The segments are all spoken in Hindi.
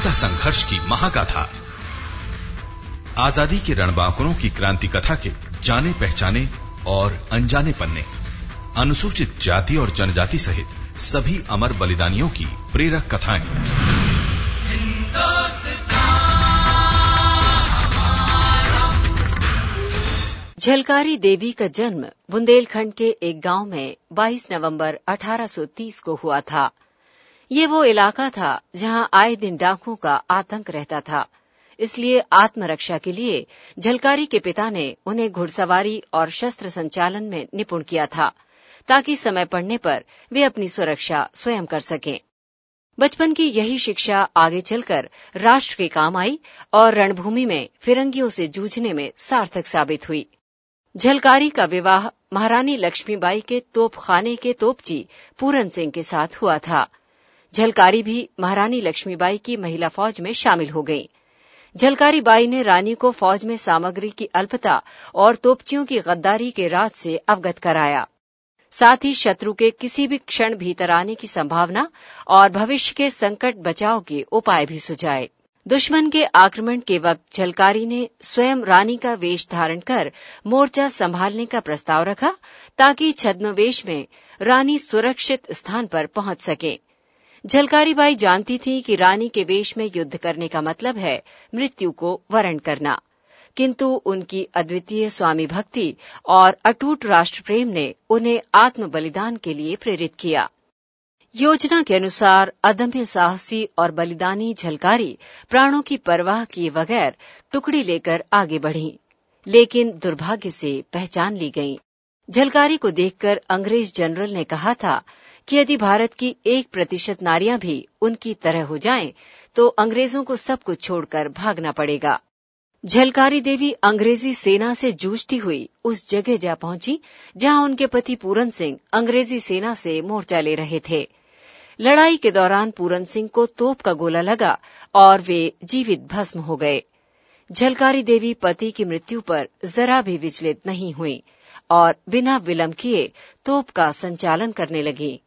स्वाधीनता संघर्ष की महागाथा। आज़ादी के रणबांकुरों की क्रांति कथा के जाने पहचाने और अनजाने पन्ने, अनुसूचित जाति और जनजाति सहित सभी अमर बलिदानियों की प्रेरक कथाएँ। झलकारी देवी का जन्म बुंदेलखंड के एक गाँव में 22 नवंबर 1830 को हुआ था। ये वो इलाका था जहाँ आए दिन डाकुओं का आतंक रहता था। इसलिए आत्मरक्षा के लिए झलकारी के पिता ने उन्हें घुड़सवारी और शस्त्र संचालन में निपुण किया था, ताकि समय पड़ने पर वे अपनी सुरक्षा स्वयं कर सकें। बचपन की यही शिक्षा आगे चलकर राष्ट्र के काम आई और रणभूमि में फिरंगियों से जूझने में सार्थक साबित हुई। झलकारी का विवाह महारानी लक्ष्मीबाई के तोपखाने के तोपची पूरन सिंह के साथ हुआ था। झलकारी भी महारानी लक्ष्मीबाई की महिला फौज में शामिल हो गई। झलकारी बाई ने रानी को फौज में सामग्री की अल्पता और तोपचियों की गद्दारी के राज से अवगत कराया। साथ ही शत्रु के किसी भी क्षण भीतर आने की संभावना और भविष्य के संकट बचाव के उपाय भी सुझाए। दुश्मन के आक्रमण के वक्त झलकारी ने स्वयं रानी का वेश धारण कर मोर्चा संभालने का प्रस्ताव रखा ताकि छद्मवेश में रानी सुरक्षित स्थान पर पहुँच सके। झलकारी बाई जानती थी कि रानी के वेश में युद्ध करने का मतलब है मृत्यु को वरण करना। किंतु उनकी अद्वितीय स्वामी भक्ति और अटूट राष्ट्र प्रेम ने उन्हें आत्म बलिदान के लिए प्रेरित किया। योजना के अनुसार अदम्य साहसी और बलिदानी झलकारी प्राणों की परवाह किए बगैर टुकड़ी लेकर आगे बढ़ी, लेकिन दुर्भाग्य से पहचान ली गई। झलकारी को देखकर अंग्रेज़ जनरल ने कहा था कि यदि भारत की एक प्रतिशत नारियाँ भी उनकी तरह हो जाएँ, तो अंग्रेज़ों को सब कुछ छोड़कर भागना पड़ेगा। झलकारी देवी अंग्रेज़ी सेना से जूझती हुई उस जगह जा पहुँची जहाँ उनके पति पूरन सिंह अंग्रेज़ी सेना से मोर्चा ले रहे थे। लड़ाई के दौरान पूरन सिंह को तोप का गोला लगा और वे जीवित भस्म हो गए। झलकारी देवी पति की मृत्यु पर जरा भी विचलित नहीं हुई और बिना विलंब किए तोप का संचालन करने लगी।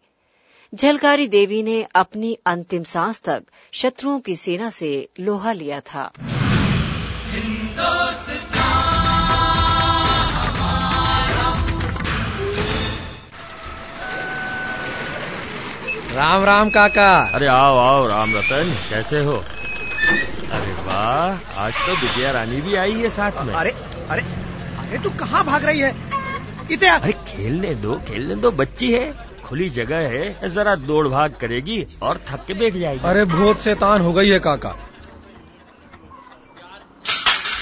झलकारी देवी ने अपनी अंतिम सांस तक शत्रुओं की सेना से लोहा लिया था। राम राम काका। अरे आओ आओ राम रतन कैसे हो? अरे वाह आज तो विजया रानी भी आई है साथ में। अरे अरे अरे तू कहाँ भाग रही है? इते आ। अरे खेलने दो खेलने दो बच्ची है। खुली जगह है जरा दौड़ भाग करेगी और थक के बैठ जाएगी। अरे बहुत शैतान हो गई है काका।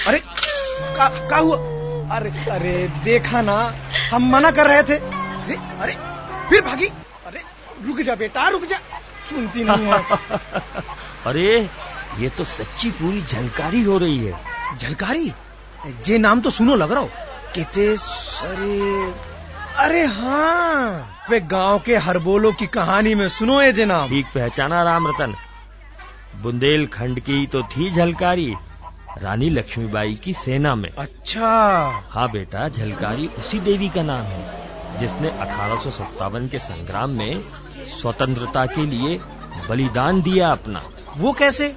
अरे का, का हुआ? अरे अरे देखा ना हम मना कर रहे थे। अरे अरे फिर भागी। अरे रुक जा बेटा रुक जा। सुनती नहीं है। अरे ये तो सच्ची पूरी झलकारी हो रही है। झलकारी जे नाम तो सुनो लग रहा हो। किते अरे अरे हाँ वे गाँव के हरबोलो की कहानी में सुनो ये जे नाम ठीक पहचाना राम रतन। बुंदेलखंड की तो थी झलकारी रानी लक्ष्मीबाई की सेना में। अच्छा। हाँ बेटा झलकारी उसी देवी का नाम है जिसने अठारह सौ सत्तावन के संग्राम में स्वतंत्रता के लिए बलिदान दिया अपना। वो कैसे?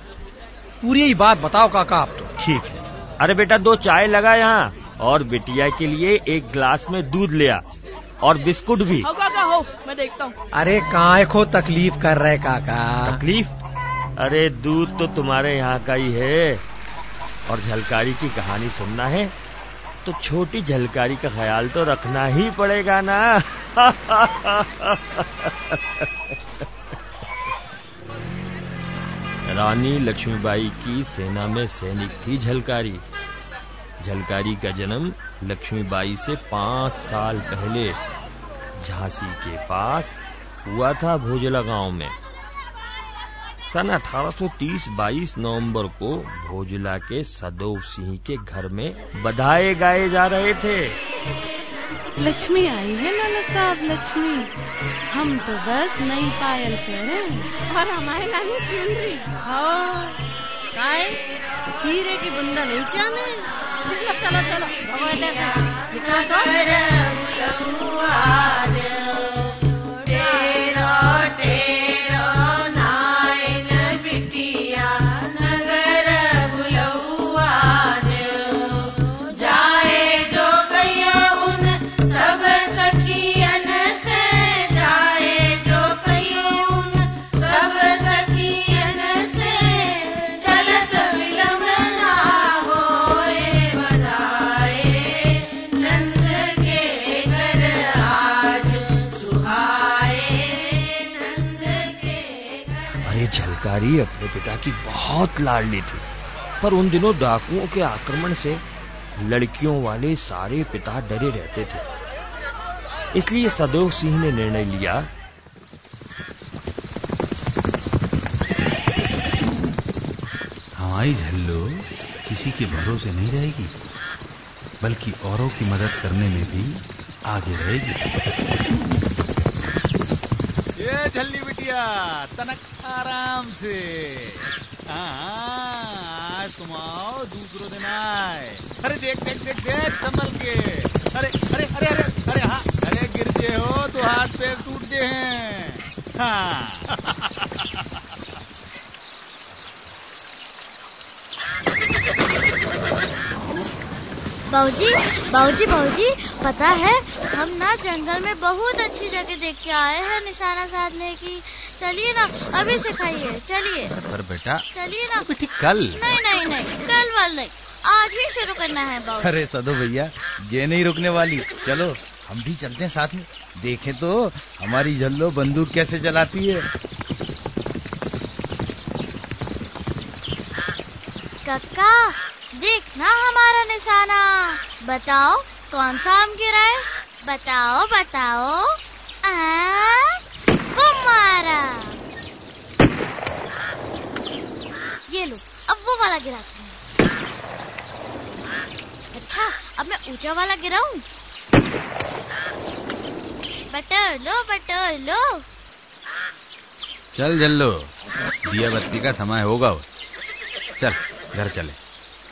पूरी ही बात बताओ काका आप तो। ठीक है। अरे बेटा दो चाय लगा यहाँ और बिटिया के लिए एक गिलास में दूध लिया और बिस्कुट भी। हो काका हो मैं देखता हूँ। अरे काय को तकलीफ़ कर रहे काका? तकलीफ़? अरे दूध तो तुम्हारे यहाँ का ही है। और झलकारी की कहानी सुनना है तो छोटी झलकारी का ख्याल तो रखना ही पड़ेगा ना। रानी लक्ष्मीबाई की सेना में सैनिक थी झलकारी। झलकारी का जन्म लक्ष्मीबाई से पाँच साल पहले झांसी के पास हुआ था भोजला गाँव में। सन 1830-22 नवंबर को भोजला के सदोव सिंह के घर में बधाए गाए जा रहे थे। लक्ष्मी आई है नाना साहब लक्ष्मी। हम तो बस नई पायल पहने और हमारे नानी चुनरी। हाँ काय हीरे की बुंदा नहीं चाने चलो चलो चलो की बहुत लाडली थी। पर उन दिनों डाकुओं के आक्रमण से लड़कियों वाले सारे पिता डरे रहते थे। इसलिए सदैव सिंह ने निर्णय लिया हमारी झल्लो किसी के भरोसे नहीं रहेगी, बल्कि औरों की मदद करने में भी आगे रहेगी। ये झल्ली बिटिया, तनक आराम से। आज तुम आओ, दूसरो दिन आए। अरे देख देख देख देख, संभल के। अरे अरे अरे अरे अरे हाँ। अरे गिरते हो तो हाथ पैर टूटते हैं। हाँ। बाबूजी बाबूजी बाबूजी पता है हम ना जंगल में बहुत अच्छी जगह देख के आए हैं निशाना साधने की। चलिए ना अभी सिखाइए चलिए। पर बेटा। चलिए ना। बेटी कल। नहीं नहीं नहीं कल वाल नहीं आज ही शुरू करना है बाबू अरे सदो भैया ये नहीं रुकने वाली। चलो हम भी चलते हैं साथ में। देखें तो हमारी झल्लो बंदूक कैसे चलाती है। कक्का देखना हमारा निशाना। बताओ, कौन सा आम गिरा है? बताओ बताओ। मारा ये लो, अब वो वाला गिराते हैं। अच्छा अब मैं ऊँचा वाला गिराऊं? बटर लो बटर लो। चल जल्लो, दिया बत्ती का समय होगा। चल, घर चले।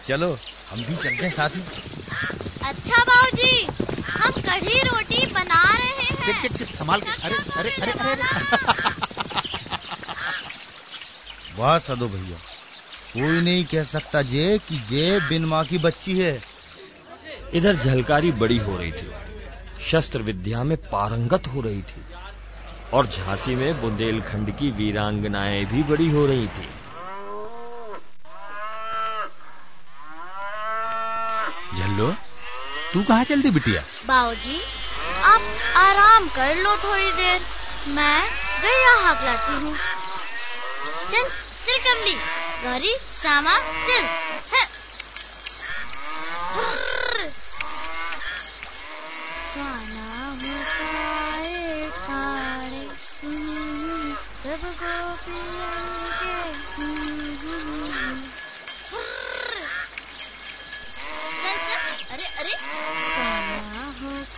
चलो हम भी चलते हैं साथ में अच्छा बाबूजी हम कढ़ी रोटी बना रहे हैं। देख देख देख, संभाल के। अरे अरे अरे अरे, अरे। वाह सदो भैया। कोई नहीं कह सकता जे कि जे बिन माँ की बच्ची है। इधर झलकारी बड़ी हो रही थी। शस्त्र विद्या में पारंगत हो रही थी। और झांसी में बुंदेलखंड की वीरांगनाएँ भी बड़ी हो रही थी। झल्लो तू कहाँ चलती बिटिया? बाबूजी आप आराम कर लो थोड़ी देर। मैं गैया हकलाती हूँ। चल चल कमली। गौरी, श्यामा, चल। सब गोपियन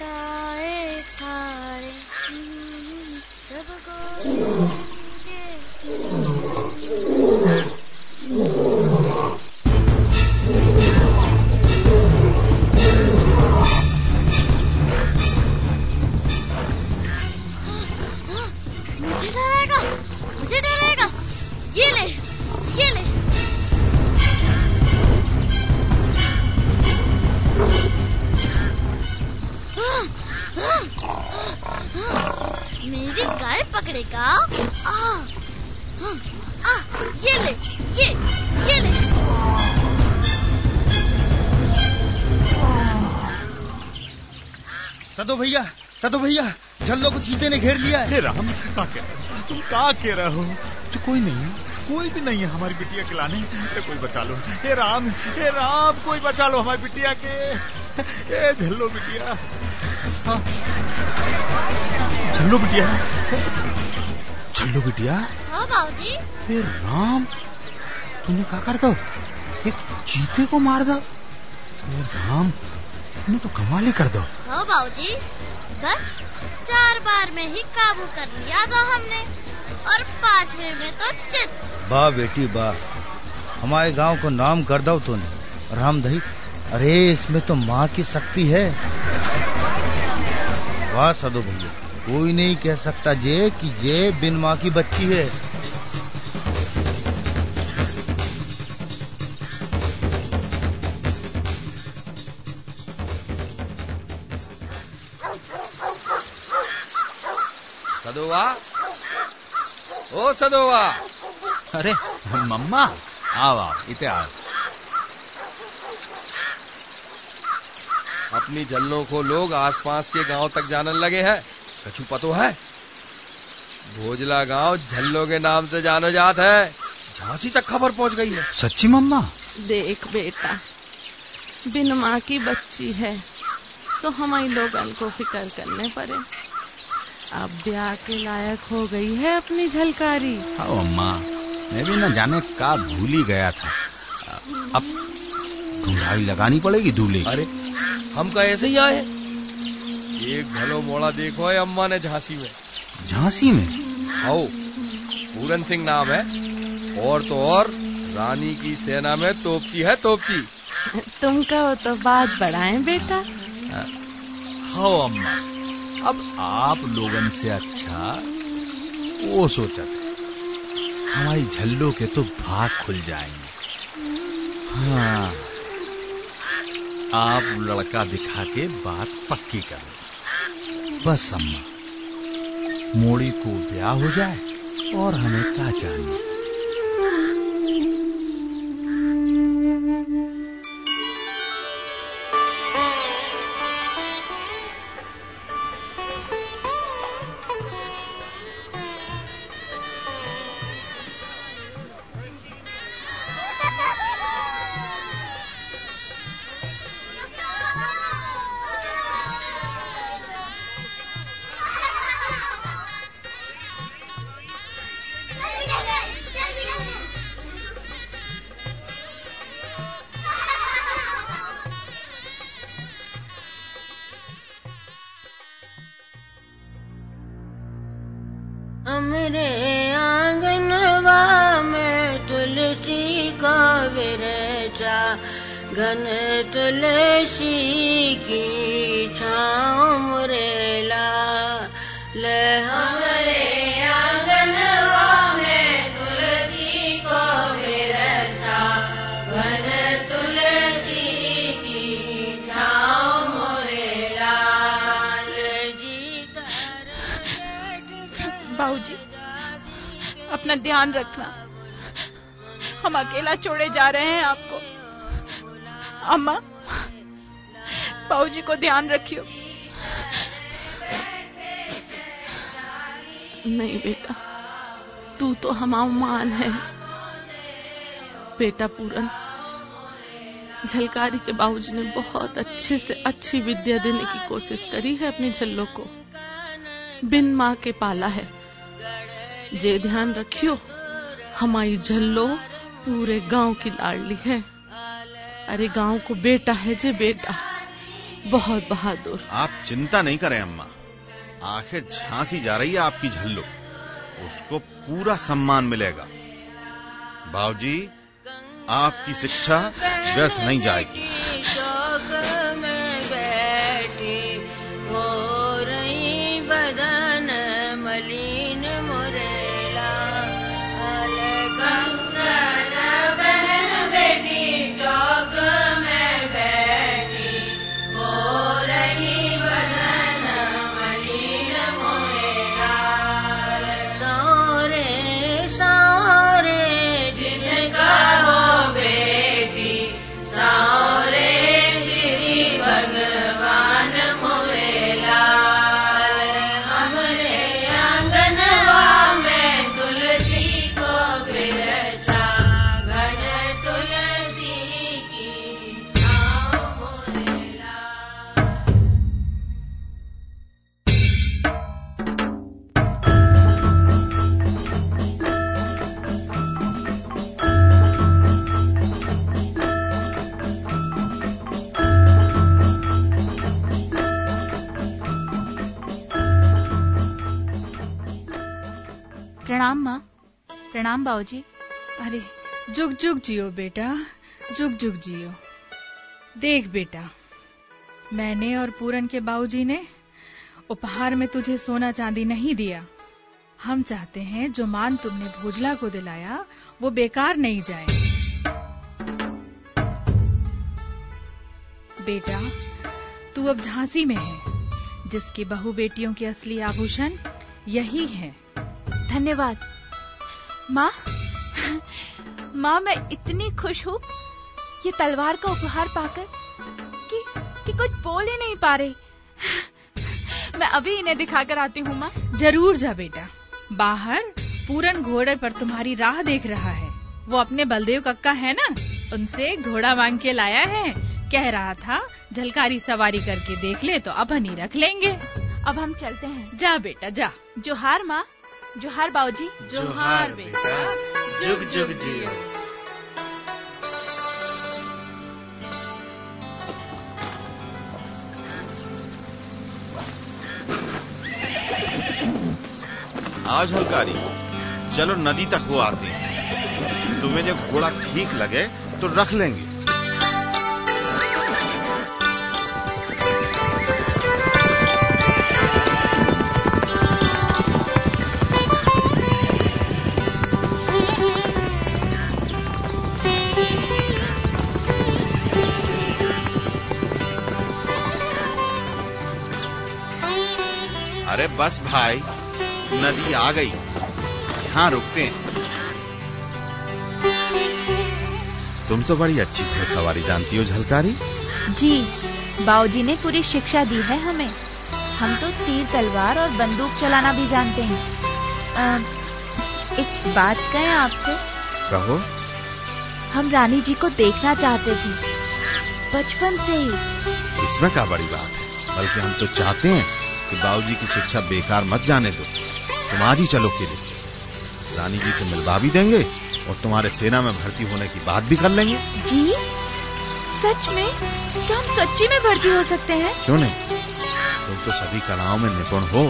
मुकाए खाने, हम्म, चीते ने घेर लिया है। राम का कह रहे तुम का कह रहे हो? तो कोई नहीं है कोई भी नहीं है हमारी बिटिया के लाने। तो कोई बचा लो। हे राम हे राम कोई बचा लो हमारी बिटिया के। ए झल्लो बिटिया। हाँ। झल्लो बिटिया। झल्लो बिटिया? हाँ बाबूजी। फिर राम तूने क्या कर दो? एक चीते को मार दो। हे राम तूने तो कमाल ही कर दो। हाँ बाबूजी। बस। चार बार में ही काबू कर लिया था हमने, और पांचवे में तो चित वाह बेटी वाह हमारे गाँव को नाम कर दो तूने राम दही। अरे, इसमें तो माँ की शक्ति है। वाह सदो भैया, कोई नहीं कह सकता जे कि जे बिन माँ की बच्ची है। सदोवा अरे मम्मा आओ इते आओ अपनी जल्लों को लोग आसपास के गाँव तक जानने लगे हैं। कछु पतो है? भोजला गाँव झल्लो के नाम से जानो जात है। झांसी तक खबर पहुँच गई है। सच्ची मम्मा? देख बेटा बिन माँ की बच्ची है तो हमारी लोगन को फ़िक्र करने पड़े। अब ब्याह के लायक हो गई है अपनी झलकारी। हाँ अम्मा मैं भी न जाने का भूल ही गया था। अब ढूंढाई लगानी पड़ेगी दूल्हे अरे हम का ऐसे ही आए एक भलो मोड़ा देखो है अम्मा ने झांसी में। झांसी में? आओ पूरन सिंह नाम है और तो और रानी की सेना में तोपती है तोपती। तुम कहो तो बात बढ़ाएँ बेटा। हाँ अम्मा। अब आप लोगन से अच्छा वो सोचा हमारी झल्लो के तो भाग खुल जाएँगे। हाँ आप लड़का दिखा के बात पक्की करो। बस अम्मा, मोड़ी को ब्याह हो जाए और हमें क्या चाहिए? घन तुलसी की छाँव मुरेला हमरे में तुलसी को घन तुलसी की छाँव मुरेला बाबूजी अपना ध्यान रखना। हम अकेला छोड़े जा रहे हैं आपको। अम्मा बाबूजी को ध्यान रखियो। नहीं बेटा, तू तो हमारा मान है। बेटा पूरन, झलकारी के बाबूजी ने बहुत अच्छे से अच्छी विद्या देने की कोशिश करी है अपनी झल्लो को। बिन माँ के पाला है। जे ध्यान रखियो हमारी झल्लो पूरे गाँव की लाडली है। अरे गाँव को बेटा है जे बेटा। बहुत बहादुर। आप चिंता नहीं करें अम्मा। आखिर झांसी जा रही है आपकी झल्लो। उसको पूरा सम्मान मिलेगा। बाबूजी, आपकी शिक्षा व्यर्थ नहीं जाएगी। प्रणाम बाबूजी अरे, जुग जुग जियो बेटा, जुग जुग जियो। देख बेटा, मैंने और पूरन के बाबूजी ने उपहार में तुझे सोना चांदी नहीं दिया। हम चाहते हैं जो मान तुमने भोजला को दिलाया, वो बेकार नहीं जाए। बेटा, तू अब झांसी में है, जिसकी बहु बेटियों के असली आभूषण यही है। धन्यवाद। माँ? माँ मैं इतनी खुश हूँ ये तलवार का उपहार पाकर कि, कि कुछ बोल ही नहीं पा रही। मैं अभी इन्हें दिखाकर आती हूँ माँ। ज़रूर जा बेटा। बाहर पूरन घोड़े पर तुम्हारी राह देख रहा है। वो अपने बलदेव कक्का है ना? उनसे घोड़ा मांग के लाया है। कह रहा था झलकारी सवारी करके देख ले तो अपन ही रख लेंगे। अब हम चलते हैं। जा बेटा जा। जोहार माँ जोहार बाबूजी जोहार बेटा। जुग जुग आज हलकारी, चलो नदी तक वो आते। तुम्हें जब घोड़ा ठीक लगे तो रख लेंगे। बस भाई नदी आ गई। यहाँ रुकते हैं। तुम तो बड़ी अच्छी घुड़सवारी जानती हो झलकारी। जी बाबूजी ने पूरी शिक्षा दी है हमें। हम तो तीर तलवार और बंदूक चलाना भी जानते हैं। अ, एक बात कहें आपसे। कहो। हम रानी जी को देखना चाहते थे। बचपन से ही। इसमें क्या बड़ी बात है? बल्कि हम तो चाहते हैं कि बाबूजी की शिक्षा बेकार मत जाने दो। तुम आज ही चलो के लिए रानी जी से मिलवा भी देंगे और तुम्हारे सेना में भर्ती होने की बात भी कर लेंगे। जी? सच में? क्या हम सच्ची में भर्ती हो सकते हैं? क्यों नहीं? तुम तो सभी कलाओं में निपुण हो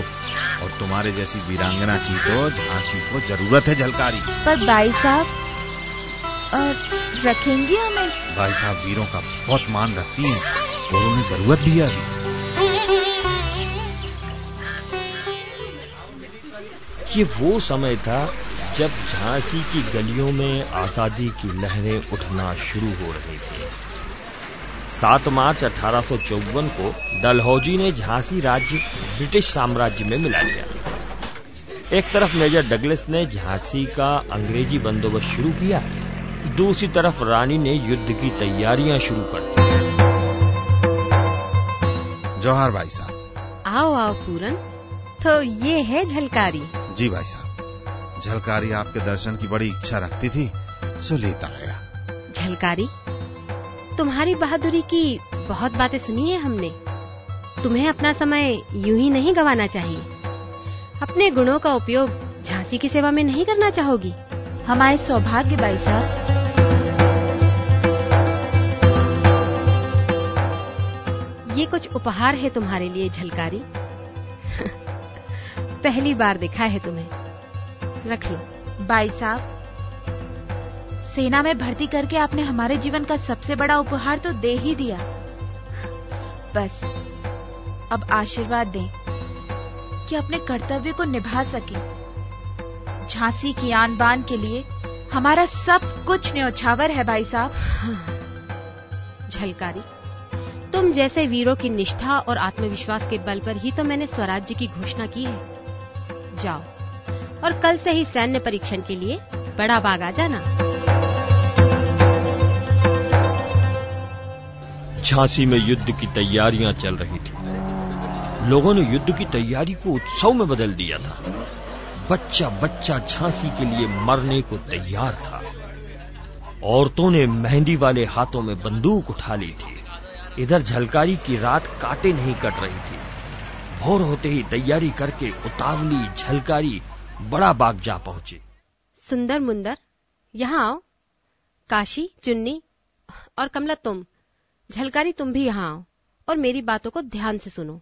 और तुम्हारे जैसी वीरांगना की तो झांसी को ज़रूरत है झलकारी। पर भाई साहब और रखेंगे हमें? भाई साहब वीरों का बहुत मान रखती हैं। और उन्हें ज़रूरत भी है अभी। ये वो समय था जब झांसी की गलियों में आज़ादी की लहरें उठना शुरू हो रही थी। 7 मार्च अठारह सौ चौवन को डलहौजी ने झांसी राज्य ब्रिटिश साम्राज्य में मिला लिया। एक तरफ़ मेजर डगलस ने झांसी का अंग्रेज़ी बंदोबस्त शुरू किया दूसरी तरफ़ रानी ने युद्ध की तैयारियाँ शुरू कर दी। जौहार भाई साहब। आओ आओ पूरन तो ये है झलकारी। जी भाई साहब झलकारी आपके दर्शन की बड़ी इच्छा रखती थी सो लेता आया। झलकारी तुम्हारी बहादुरी की बहुत बातें सुनी है हमने। तुम्हें अपना समय यूँ ही नहीं गंवाना चाहिए। अपने गुणों का उपयोग झांसी की सेवा में नहीं करना चाहोगी। हमारे सौभाग्य भाई साहब। ये कुछ उपहार है तुम्हारे लिए झलकारी। पहली बार देखा है तुम्हें। रख लो। भाई साहब सेना में भर्ती करके आपने हमारे जीवन का सबसे बड़ा उपहार तो दे ही दिया। बस अब आशीर्वाद दें कि अपने कर्तव्य को निभा सके। झांसी की आन बान के लिए हमारा सब कुछ न्यौछावर है भाई साहब। झलकारी तुम जैसे वीरों की निष्ठा और आत्मविश्वास के बल पर ही तो मैंने स्वराज्य की घोषणा की है। जाओ। और कल से ही सैन्य परीक्षण के लिए बड़ा बाग आ जाना। झांसी में युद्ध की तैयारियाँ चल रही थी। लोगों ने युद्ध की तैयारी को उत्सव में बदल दिया था। बच्चा बच्चा झांसी के लिए मरने को तैयार था। औरतों ने मेहंदी वाले हाथों में बंदूक उठा ली थी। इधर झलकारी की रात काटे नहीं कट रही थी। भोर होते ही तैयारी करके उतावली, झलकारी, बड़ा बाग जा पहुँची। सुंदर मुंदर, यहाँ आओ। काशी, चुन्नी और कमला तुम, झलकारी तुम भी यहाँ आओ और मेरी बातों को ध्यान से सुनो।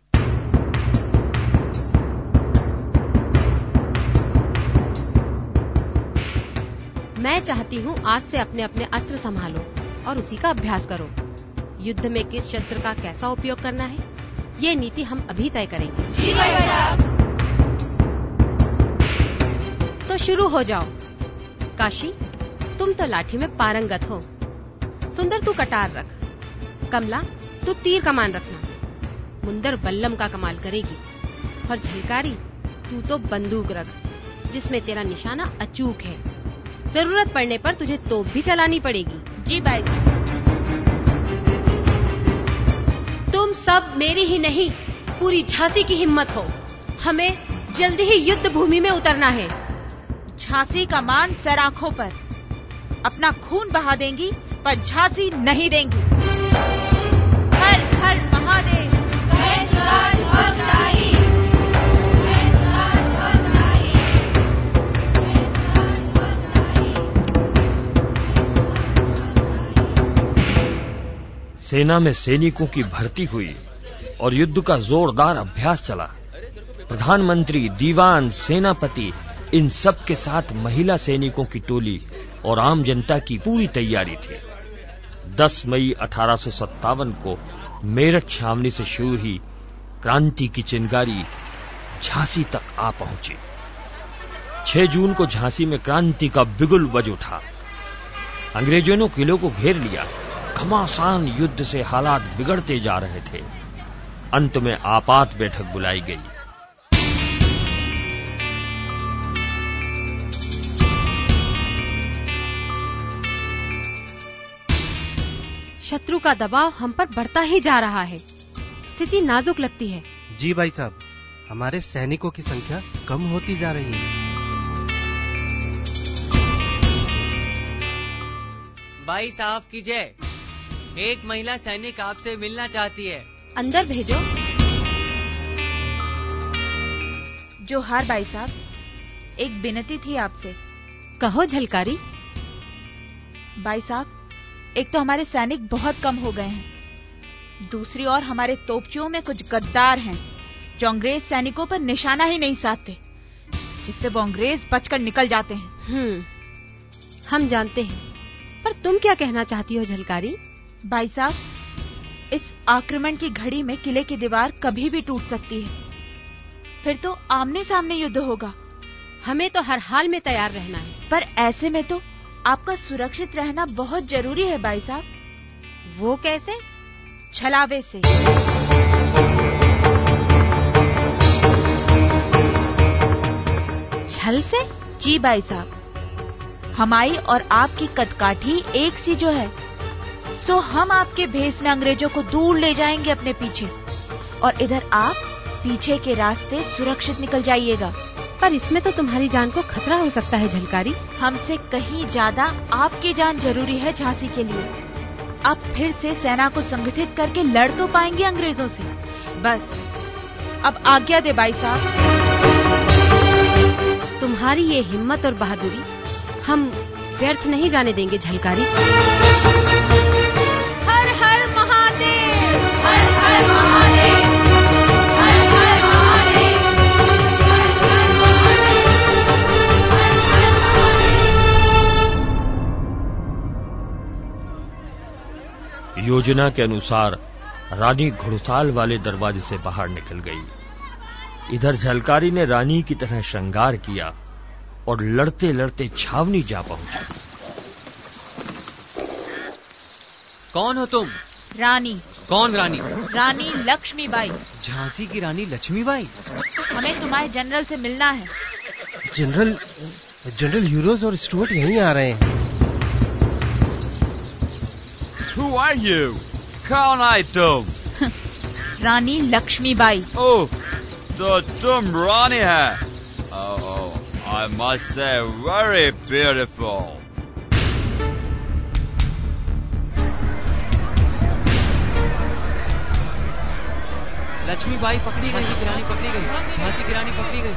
मैं चाहती हूँ आज से अपने अपने अस्त्र संभालो और उसी का अभ्यास करो। युद्ध में किस शस्त्र का कैसा उपयोग करना है? ये नीति हम अभी तय करेंगे। तो शुरू हो जाओ। काशी, तुम तो लाठी में पारंगत हो। सुंदर तू कटार रख। कमला, तू तीर कमान रखना। मुंदर बल्लम का कमाल करेगी। और झलकारी, तू तो बंदूक रख, जिसमें तेरा निशाना अचूक है। ज़रूरत पड़ने पर तुझे तोप भी चलानी पड़ेगी। जी भाई तुम सब मेरी ही नहीं, पूरी झांसी की हिम्मत हो। हमें जल्दी ही युद्ध भूमि में उतरना है। झांसी का मान सर आँखों पर। अपना खून बहा देंगी, पर झांसी नहीं देंगी। सेना में सैनिकों की भर्ती हुई और युद्ध का जोरदार अभ्यास चला। प्रधानमंत्री, दीवान, सेनापति, इन सब के साथ महिला सैनिकों की टोली और आम जनता की पूरी तैयारी थी। 10 मई अठारह को मेरठ छावनी से शुरू हुई क्रांति की चिंगारी झांसी तक आ पहुँची। 6 जून को झांसी में क्रांति का बिगुल बज उठा। अंग्रेज़ों ने किलों को घेर लिया। घमासान युद्ध से हालात बिगड़ते जा रहे थे। अंत में आपात बैठक बुलाई गई। शत्रु का दबाव हम पर बढ़ता ही जा रहा है। स्थिति नाजुक लगती है। जी भाई साहब हमारे सैनिकों की संख्या कम होती जा रही है। भाई साहब की जय। एक महिला सैनिक आपसे मिलना चाहती है। अंदर भेजो। जोहार भाई साहब एक विनती थी आपसे। कहो झलकारी। भाई साहब एक तो हमारे सैनिक बहुत कम हो गए हैं। दूसरी ओर हमारे तोपचियों में कुछ गद्दार हैं जो अंग्रेज़ सैनिकों पर निशाना ही नहीं साधते जिससे वो अंग्रेज़ बचकर निकल जाते हैं। हम्म हम जानते हैं। पर तुम क्या कहना चाहती हो झलकारी? भाई साहब इस आक्रमण की घड़ी में किले की दीवार कभी भी टूट सकती है। फिर तो आमने सामने युद्ध होगा। हमें तो हर हाल में तैयार रहना है। पर ऐसे में तो आपका सुरक्षित रहना बहुत ज़रूरी है भाई साहब। वो कैसे? छलावे से। छल से? जी भाई साहब। हमारी और आपकी कदकाठी एक सी जो है। सो हम आपके भेस में अंग्रेज़ों को दूर ले जाएँगे अपने पीछे। और इधर आप पीछे के रास्ते सुरक्षित निकल जाइएगा। पर इसमें तो तुम्हारी जान को खतरा हो सकता है झलकारी। हमसे कहीं ज़्यादा आपकी जान ज़रूरी है झांसी के लिए। आप फिर से सेना को संगठित करके लड़ तो पाएँगे अंग्रेज़ों से। बस अब आज्ञा दे भाई साहब। तुम्हारी ये हिम्मत और बहादुरी हम व्यर्थ नहीं जाने देंगे झलकारी। योजना के अनुसार रानी घुड़साल वाले दरवाजे से बाहर निकल गई। इधर झलकारी ने रानी की तरह श्रृंगार किया और लड़ते लड़ते छावनी जा पहुँची। कौन हो तुम? रानी। कौन रानी? रानी लक्ष्मीबाई। झांसी की रानी लक्ष्मीबाई? हमें तुम्हारे जनरल से मिलना है। जनरल जनरल यूरोज और स्टुअर्ट यहीं आ रहे हैं। Who are you? कौन है तुम रानी लक्ष्मीबाई। ओह तो तुम रानी है। Oh, oh, I must say, very beautiful. Lakshmibai पकड़ी गई झांसी की रानी पकड़ी गई झांसी की रानी पकड़ी गई।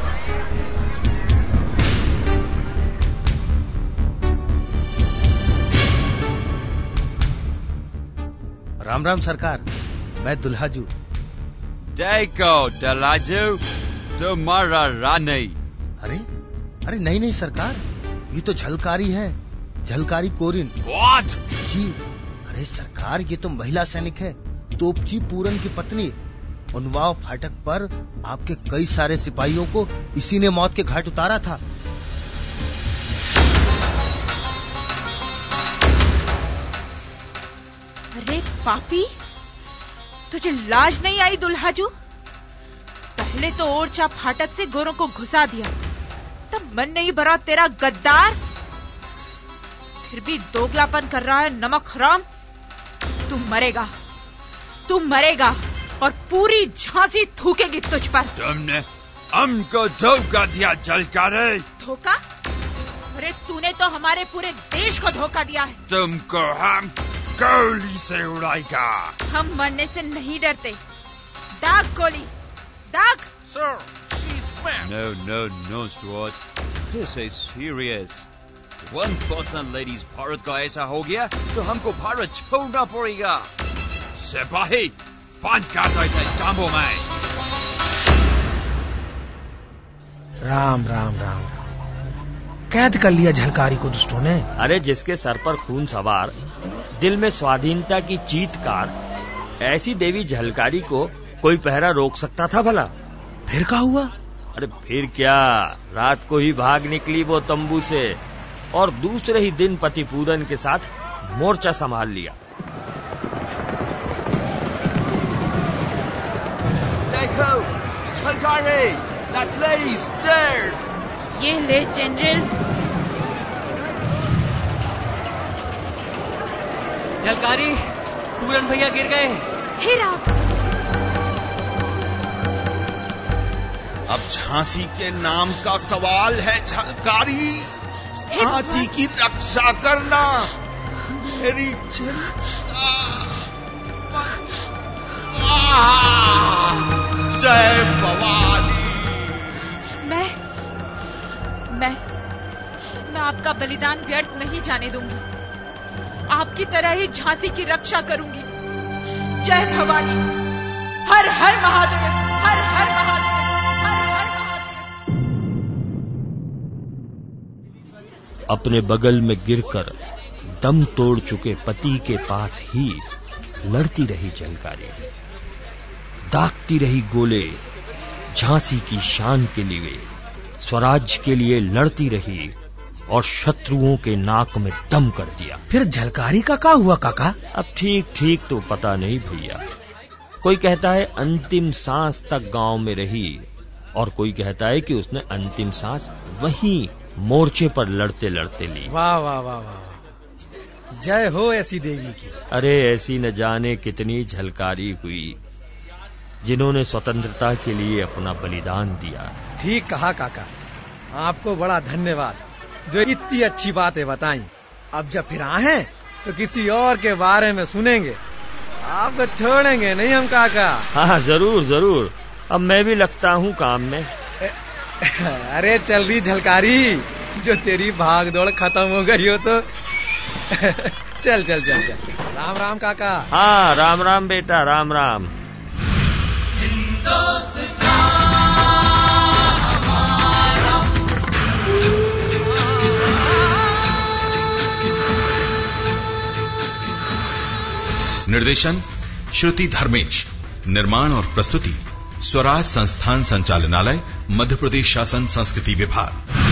राम राम सरकार मैं दुल्हाजू। देखो दलाजू तुम्हारा रानी। अरे अरे नहीं नहीं सरकार ये तो झलकारी है झलकारी कोरिन। What? जी अरे सरकार ये तो महिला सैनिक है तोपची पूरन की पत्नी उनवाव फाटक पर आपके कई सारे सिपाहियों को इसी ने मौत के घाट उतारा था। अरे पापी, तुझे लाज नहीं आई दुल्हाजू? पहले तो ओरछा फाटक से गोरों को घुसा दिया, तब मन नहीं भरा तेरा गद्दार? फिर भी दोगलापन कर रहा है नमक हराम। तू मरेगा तू मरेगा। और पूरी झांसी थूकेगी तुझ पर। तुमने हमको धोखा दिया जलकारे। धोखा? अरे तूने तो हमारे पूरे देश को धोखा दिया है। तुमको हम गोली से उड़ाएगा। हम मरने से नहीं डरते। दाग गोली। दाग। Sir No, no, no, Stuart. This is serious. One percent ladies Bharat का ऐसा हो गया तो हमको भारत छोड़ना पड़ेगा सिपाही कर में राम राम राम। कैद कर लिया झलकारी को दुष्टों ने। अरे जिसके सर पर खून सवार दिल में स्वाधीनता की चीतकार ऐसी देवी झलकारी को कोई पहरा रोक सकता था भला? फिर क्या हुआ? अरे फिर क्या? रात को ही भाग निकली वो तंबू से और दूसरे ही दिन पति पूरन के साथ मोर्चा संभाल लिया। That lady's there ये ले जनरल झलकारी पूरन भैया गिर गए। हे राम अब झांसी के नाम का सवाल है झलकारी झांसी की रक्षा करना। मेरी चिंता। जय भवानी। मैं मैं मैं आपका बलिदान व्यर्थ नहीं जाने दूँगी। आपकी तरह ही झांसी की रक्षा करूँगी। जय भवानी। हर हर महादेव हर हर महादेव हर हर महादेव। अपने बगल में गिरकर दम तोड़ चुके पति के पास ही लड़ती रही झलकारी दागती रही गोले झांसी की शान के लिए स्वराज के लिए लड़ती रही और शत्रुओं के नाक में दम कर दिया। फिर झलकारी का क्या हुआ काका? अब ठीक ठीक तो पता नहीं भैया। कोई कहता है अंतिम सांस तक गाँव में रही और कोई कहता है कि उसने अंतिम सांस वहीं मोर्चे पर लड़ते लड़ते ली। वाह वाह वाह वाह वाह। जय हो ऐसी देवी की। अरे ऐसी न जाने कितनी झलकारी हुई। जिन्होंने स्वतंत्रता के लिए अपना बलिदान दिया। ठीक कहा काका। आपको बड़ा धन्यवाद। जो इतनी अच्छी बातें बताई। अब जब फिर आए तो किसी और के बारे में सुनेंगे। आपको छोड़ेंगे नहीं हम काका। हाँ ज़रूर ज़रूर। अब मैं भी लगता हूँ काम में। अरे चल रही झलकारी। जो तेरी भाग दौड़ खत्म हो गई हो तो। चल चल चल चल। राम राम काका। हाँ राम राम बेटा राम राम। निर्देशन श्रुति धर्मेश निर्माण और प्रस्तुति स्वराज संस्थान संचालनालय मध्य प्रदेश शासन संस्कृति विभाग।